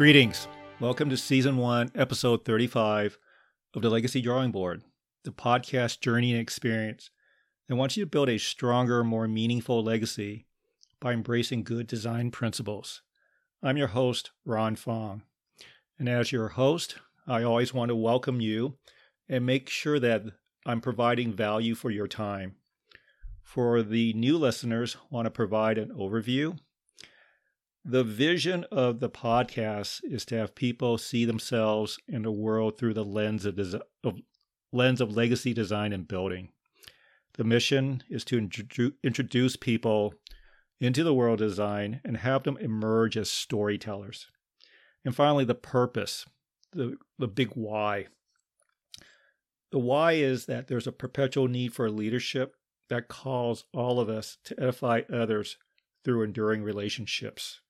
Greetings. Welcome to Season 1, Episode 35 of the Legacy Drawing Board, the podcast journey and experience that wants you to build a stronger, more meaningful legacy by embracing good design principles. I'm your host, Ron Fong. And as your host, I always want to welcome you and make sure that I'm providing value for your time. For the new listeners, I want to provide an overview the vision of the podcast is to have people see themselves in the world through the lens of, des- of lens of legacy design and building. The mission is to intru- introduce people into the world of design and have them emerge as storytellers. And finally, the purpose, the, the big why. The why is that there's a perpetual need for leadership that calls all of us to edify others through enduring relationships.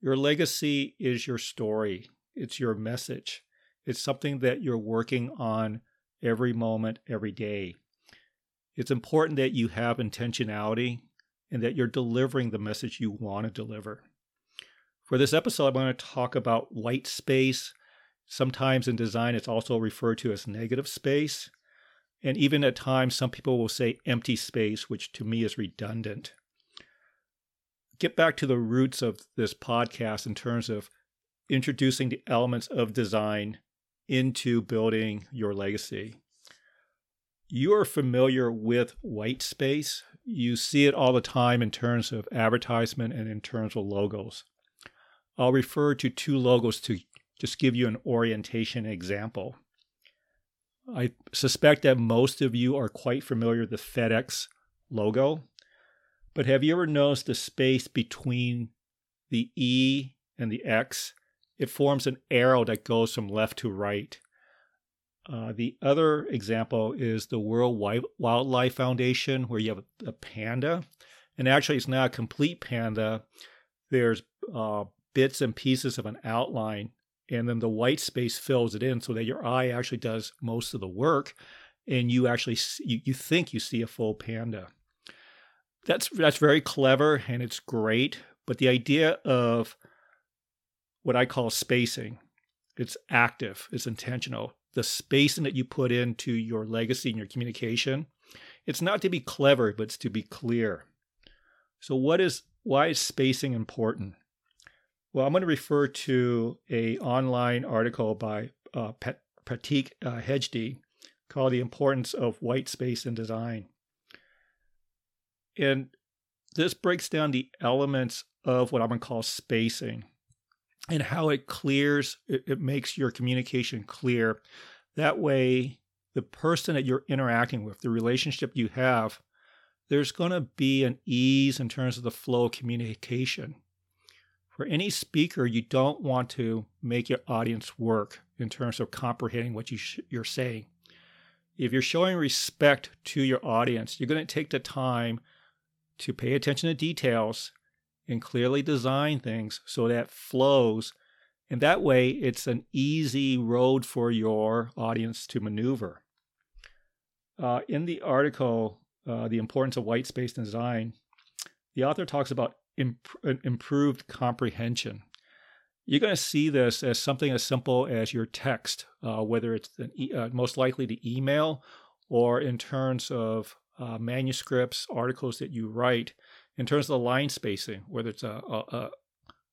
Your legacy is your story, it's your message. It's something that you're working on every moment, every day. It's important that you have intentionality and that you're delivering the message you want to deliver. For this episode, I'm going to talk about white space. Sometimes in design, it's also referred to as negative space. And even at times, some people will say empty space, which to me is redundant get back to the roots of this podcast in terms of introducing the elements of design into building your legacy. You are familiar with white space. You see it all the time in terms of advertisement and in terms of logos. I'll refer to two logos to just give you an orientation example. I suspect that most of you are quite familiar with the FedEx logo. But have you ever noticed the space between the E and the X? It forms an arrow that goes from left to right. Uh, the other example is the World Wildlife Foundation, where you have a, panda. And actually, it's not a complete panda. There's uh, bits and pieces of an outline, and then the white space fills it in so that your eye actually does most of the work, and you actually you, you think you see a full panda that's that's very clever and it's great. But the idea of what I call spacing, it's active, it's intentional. The spacing that you put into your legacy and your communication, it's not to be clever, but it's to be clear. So what is why is spacing important? Well, I'm going to refer to a online article by uh, Pratik uh, called "The Importance of White Space in Design." And this breaks down the elements of what I'm going to call spacing and how it clears, it, it makes your communication clear. That way, the person that you're interacting with, the relationship you have, there's going to be an ease in terms of the flow of communication. For any speaker, you don't want to make your audience work in terms of comprehending what you sh- you're saying. If you're showing respect to your audience, you're going to take the time to pay attention to details and clearly design things so that flows. And that way, it's an easy road for your audience to maneuver. Uh, in the article, uh, The Importance of White Space Design, the author talks about imp- improved comprehension. You're going to see this as something as simple as your text, uh, whether it's e- uh, most likely the email or in terms of uh, manuscripts, articles that you write, in terms of the line spacing, whether it's a, a,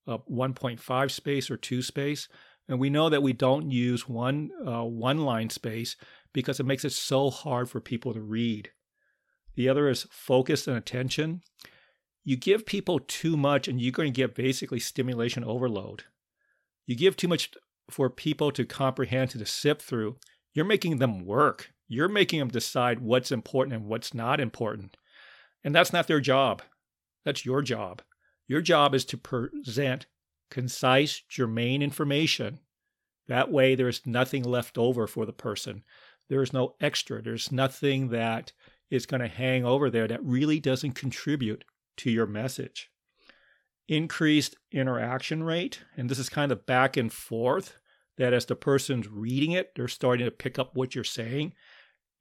a 1.5 space or two space. And we know that we don't use one uh, one line space because it makes it so hard for people to read. The other is focus and attention. You give people too much, and you're going to get basically stimulation overload. You give too much for people to comprehend, to sift through. You're making them work. You're making them decide what's important and what's not important. And that's not their job. That's your job. Your job is to present concise, germane information. That way, there's nothing left over for the person. There's no extra. There's nothing that is going to hang over there that really doesn't contribute to your message. Increased interaction rate, and this is kind of back and forth, that as the person's reading it, they're starting to pick up what you're saying.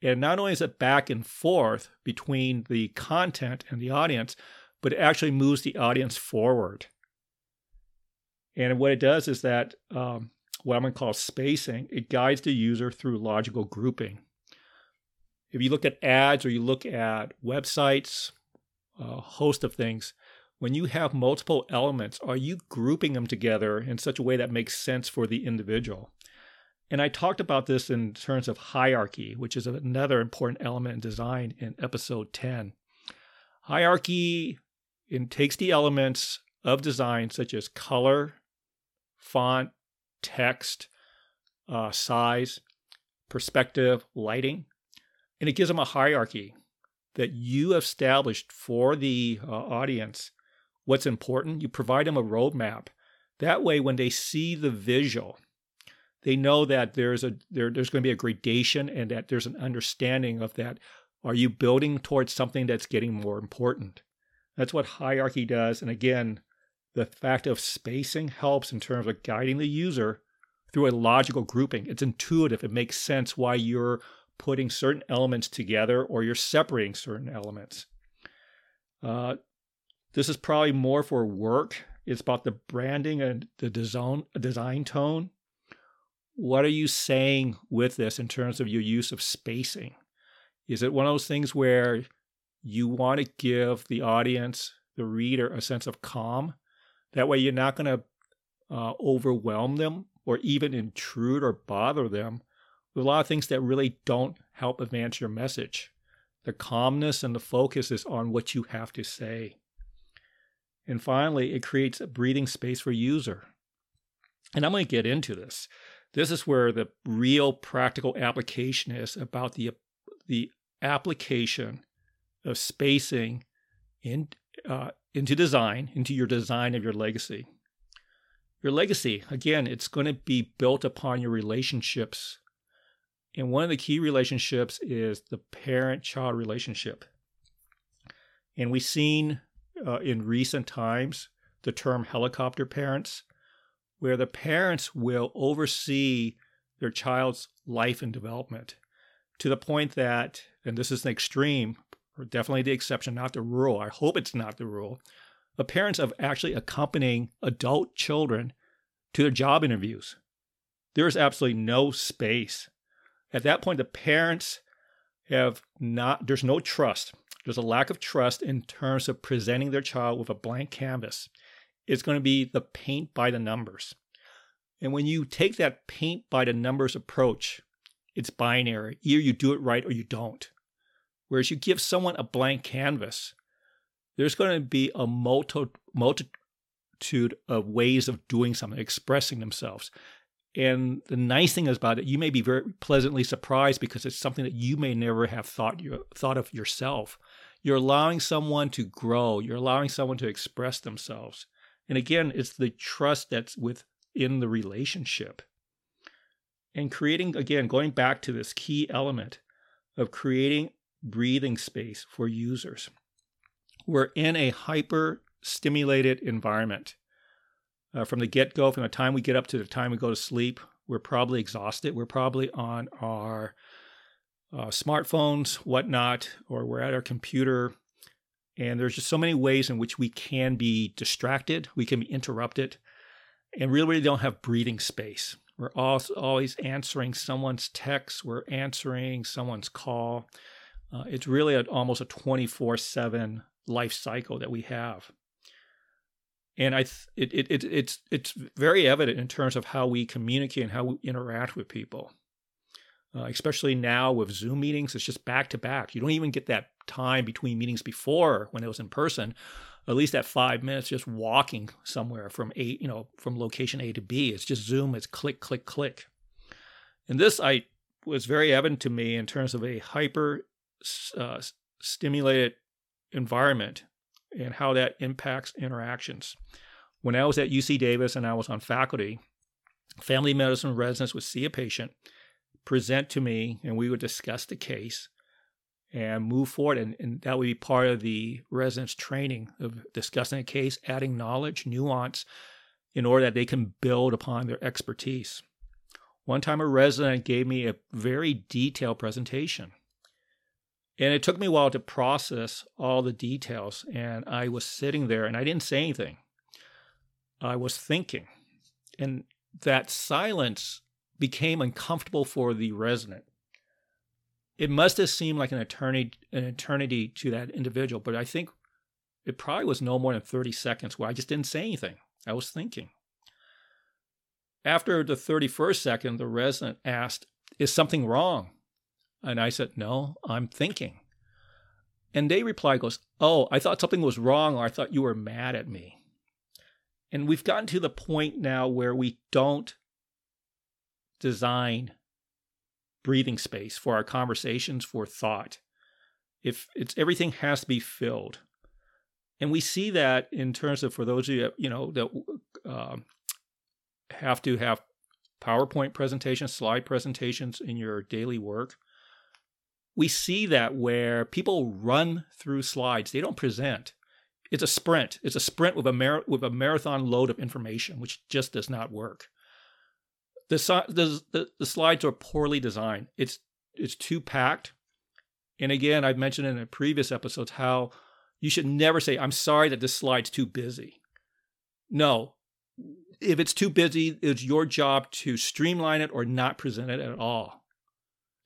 And not only is it back and forth between the content and the audience, but it actually moves the audience forward. And what it does is that um, what I'm going to call spacing, it guides the user through logical grouping. If you look at ads or you look at websites, a host of things, when you have multiple elements, are you grouping them together in such a way that makes sense for the individual? And I talked about this in terms of hierarchy, which is another important element in design in episode 10. Hierarchy it takes the elements of design, such as color, font, text, uh, size, perspective, lighting, and it gives them a hierarchy that you established for the uh, audience what's important. You provide them a roadmap. That way, when they see the visual, they know that there's a there, there's going to be a gradation and that there's an understanding of that. Are you building towards something that's getting more important? That's what hierarchy does. And again, the fact of spacing helps in terms of guiding the user through a logical grouping. It's intuitive. It makes sense why you're putting certain elements together or you're separating certain elements. Uh, this is probably more for work. It's about the branding and the design, design tone. What are you saying with this in terms of your use of spacing? Is it one of those things where you want to give the audience, the reader, a sense of calm? That way, you're not going to uh, overwhelm them or even intrude or bother them with a lot of things that really don't help advance your message. The calmness and the focus is on what you have to say. And finally, it creates a breathing space for user. And I'm going to get into this. This is where the real practical application is about the the application of spacing in uh, into design, into your design of your legacy. Your legacy, again, it's going to be built upon your relationships. And one of the key relationships is the parent child relationship. And we've seen uh, in recent times the term helicopter parents, where the parents will oversee their child's life and development to the point that, and this is an extreme, or definitely the exception, not the rule. I hope it's not the rule. The parents of actually accompanying adult children to their job interviews. There is absolutely no space. At that point, the parents have not, there's no trust. There's a lack of trust in terms of presenting their child with a blank canvas. It's going to be the paint by the numbers. And when you take that paint by the numbers approach, it's binary. Either you do it right or you don't. Whereas you give someone a blank canvas, there's going to be a multi, multitude of ways of doing something, expressing themselves. And the nice thing is about it, you may be very pleasantly surprised because it's something that you may never have thought you thought of yourself. You're allowing someone to grow. You're allowing someone to express themselves. And again, it's the trust that's within the relationship. And creating, again, going back to this key element of creating breathing space for users. We're in a hyper stimulated environment. Uh, from the get go, from the time we get up to the time we go to sleep, we're probably exhausted. We're probably on our uh, smartphones, whatnot, or we're at our computer. And there's just so many ways in which we can be distracted, we can be interrupted, and really, really don't have breathing space. We're always answering someone's text, we're answering someone's call. Uh, it's really a, almost a 24 7 life cycle that we have. And I, th- it, it, it, it's, it's very evident in terms of how we communicate and how we interact with people. Uh, especially now with Zoom meetings, it's just back to back. You don't even get that time between meetings before when it was in person. At least at five minutes just walking somewhere from A, you know, from location A to B. It's just Zoom. It's click, click, click. And this I was very evident to me in terms of a hyper uh, stimulated environment and how that impacts interactions. When I was at UC Davis and I was on faculty, family medicine residents would see a patient, present to me, and we would discuss the case and move forward. And, and that would be part of the residents' training of discussing a case, adding knowledge, nuance, in order that they can build upon their expertise. One time, a resident gave me a very detailed presentation and it took me a while to process all the details. And I was sitting there and I didn't say anything. I was thinking. And that silence became uncomfortable for the resident. It must have seemed like an eternity, an eternity to that individual, but I think it probably was no more than 30 seconds where I just didn't say anything. I was thinking. After the 31st second, the resident asked, Is something wrong? And I said, No, I'm thinking. And they replied, goes, Oh, I thought something was wrong, or I thought you were mad at me. And we've gotten to the point now where we don't design breathing space for our conversations, for thought. If it's everything has to be filled. And we see that in terms of for those of you, you know, that uh, have to have PowerPoint presentations, slide presentations in your daily work. We see that where people run through slides, they don't present. It's a sprint. It's a sprint with a mar- with a marathon load of information, which just does not work. The, the, the, the slides are poorly designed. It's it's too packed. And again, I've mentioned in previous episodes how you should never say, I'm sorry that this slide's too busy. No, if it's too busy, it's your job to streamline it or not present it at all.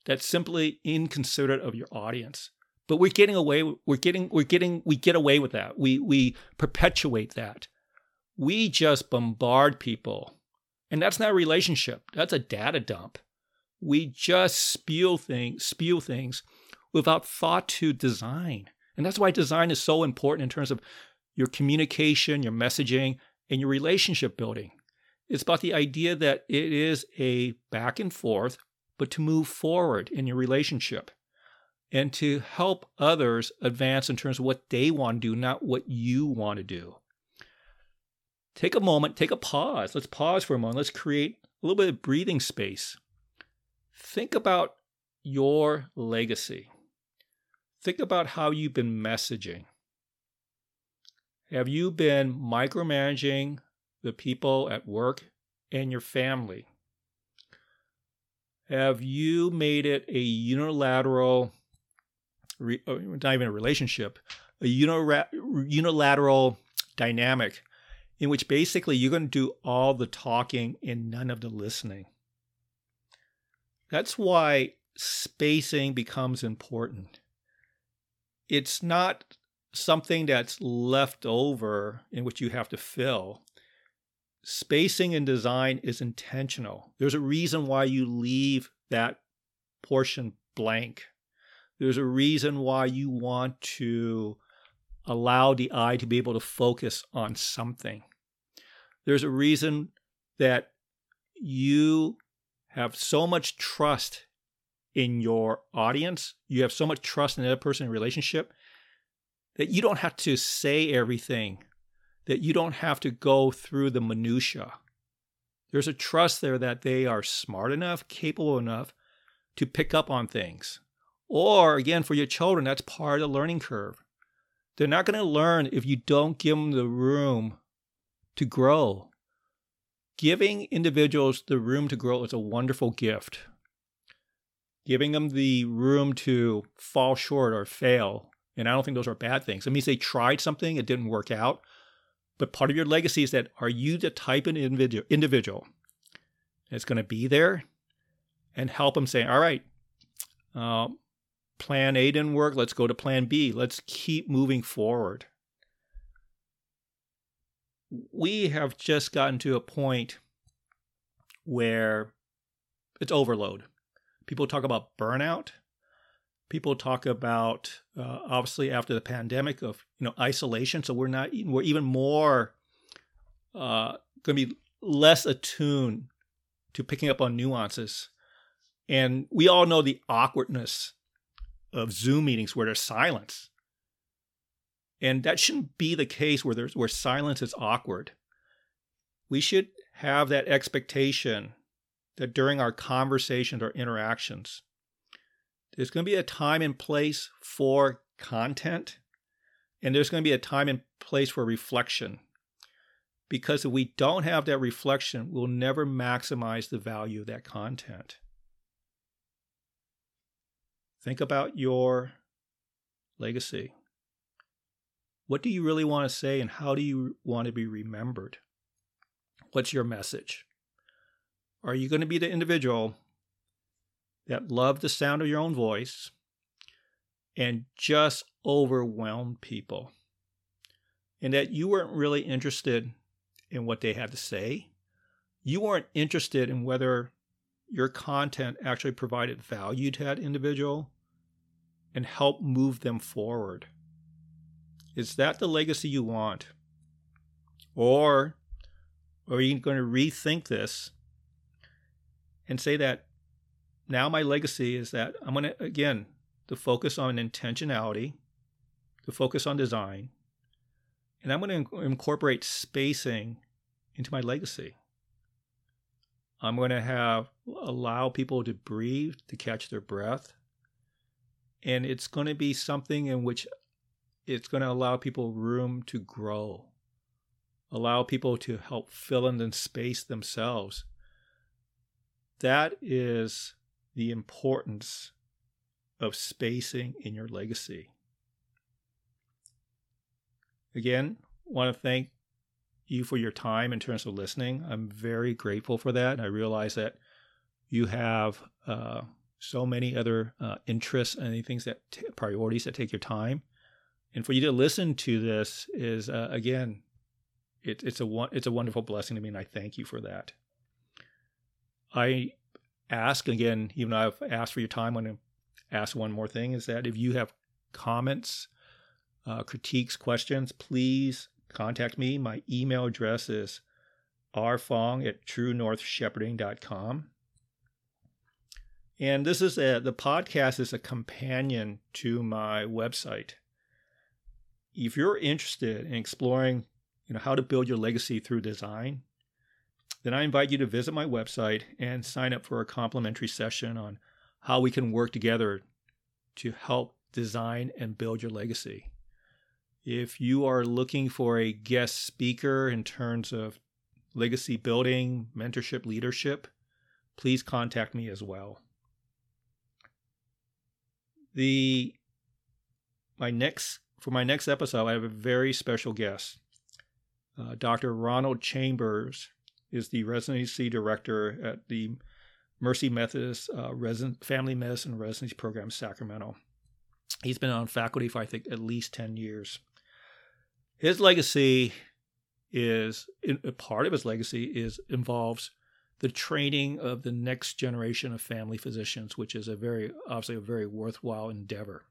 That's simply inconsiderate of your audience. But we're getting away. We're getting. We're getting. We get away with that. We we perpetuate that. We just bombard people, and that's not a relationship. That's a data dump. We just spew things, spew things, without thought to design. And that's why design is so important in terms of your communication, your messaging, and your relationship building. It's about the idea that it is a back and forth, but to move forward in your relationship and to help others advance in terms of what they want to do, not what you want to do. Take a moment, take a pause. Let's pause for a moment. Let's create a little bit of breathing space. Think about your legacy. Think about how you've been messaging. Have you been micromanaging the people at work and your family? Have you made it a unilateral, uh, not even a relationship, a unilateral dynamic in which basically you're going to do all the talking and none of the listening? That's why spacing becomes important. It's not something that's left over in which you have to fill. Spacing in design is intentional. There's a reason why you leave that portion blank. There's a reason why you want to allow the eye to be able to focus on something. There's a reason that you have so much trust in your audience, you have so much trust in the other person in relationship that you don't have to say everything, that you don't have to go through the minutia. There's a trust there that they are smart enough, capable enough to pick up on things. Or again, for your children, that's part of the learning curve. They're not going to learn if you don't give them the room to grow. Giving individuals the room to grow is a wonderful gift. Giving them the room to fall short or fail and I don't think those are bad things. It means they tried something, it didn't work out. But part of your legacy is that are you the type of individual, that's going to be there and help them say, all right, uh, plan A didn't work. Let's go to plan B. Let's keep moving forward. We have just gotten to a point where it's overload. People talk about burnout. People talk about uh, obviously after the pandemic of you know isolation. So we're not we're even more uh, going to be less attuned to picking up on nuances. And we all know the awkwardness of zoom meetings where there's silence and that shouldn't be the case where there's where silence is awkward we should have that expectation that during our conversations or interactions there's going to be a time and place for content, and there's going to be a time and place for reflection. Because if we don't have that reflection, we'll never maximize the value of that content. Think about your legacy. What do you really want to say, and how do you want to be remembered? What's your message? Are you going to be the individual that loved the sound of your own voice and just overwhelmed people? And that you weren't really interested in what they had to say? You weren't interested in whether your content actually provided value to that individual and helped move them forward. Is that the legacy you want? Or are you going to rethink this and say that now my legacy is that I'm going to, again, the focus on intentionality, the focus on design, and I'm going to incorporate spacing into my legacy. I'm going to have allow people to breathe, to catch their breath. And it's going to be something in which it's going to allow people room to grow, allow people to help fill in the space themselves. That is the importance of spacing in your legacy. Again, want to thank you for your time in terms of listening. I'm very grateful for that. I realize that you have uh, so many other uh, interests and things that t- priorities that take your time, and for you to listen to this is uh, again, it, it's a it's a wonderful blessing to me, and I thank you for that. I ask again, even though I've asked for your time, I'm going to ask one more thing: is that if you have comments, uh, critiques, questions, please contact me. My email address is rfong at truenorthshepherding.com. And this is a, the podcast is a companion to my website. If you're interested in exploring, you know, how to build your legacy through design, then I invite you to visit my website and sign up for a complimentary session on how we can work together to help design and build your legacy. If you are looking for a guest speaker in terms of legacy building, mentorship, leadership, please contact me as well. The my next for my next episode, I have a very special guest. Uh, Dr. Ronald Chambers is the residency director at the Mercy Methodist uh, Family Medicine Residency Program, Sacramento. He's been on faculty for I think at least ten years his legacy is part of his legacy is involves the training of the next generation of family physicians, which is a very obviously a very worthwhile endeavor.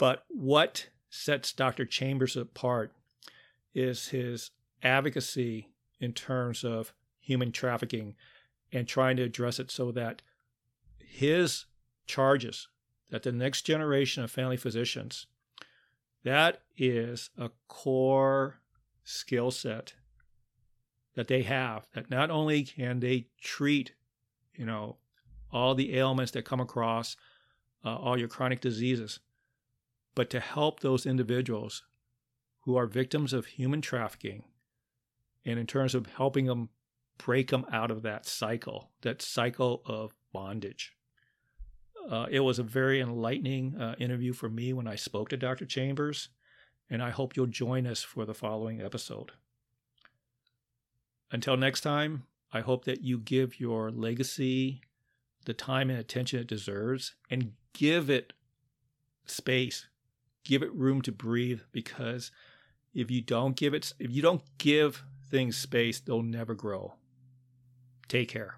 But what sets Dr. Chambers apart is his advocacy in terms of human trafficking and trying to address it so that his charges that the next generation of family physicians that is a core skill set that they have that not only can they treat, you know, all the ailments that come across, uh, all your chronic diseases, but to help those individuals who are victims of human trafficking and in terms of helping them break them out of that cycle, that cycle of bondage. Uh, it was a very enlightening uh, interview for me when I spoke to Dr. Chambers, and I hope you'll join us for the following episode. Until next time, I hope that you give your legacy the time and attention it deserves and give it space, give it room to breathe because if you don't give it if you don't give things space, they'll never grow. Take care.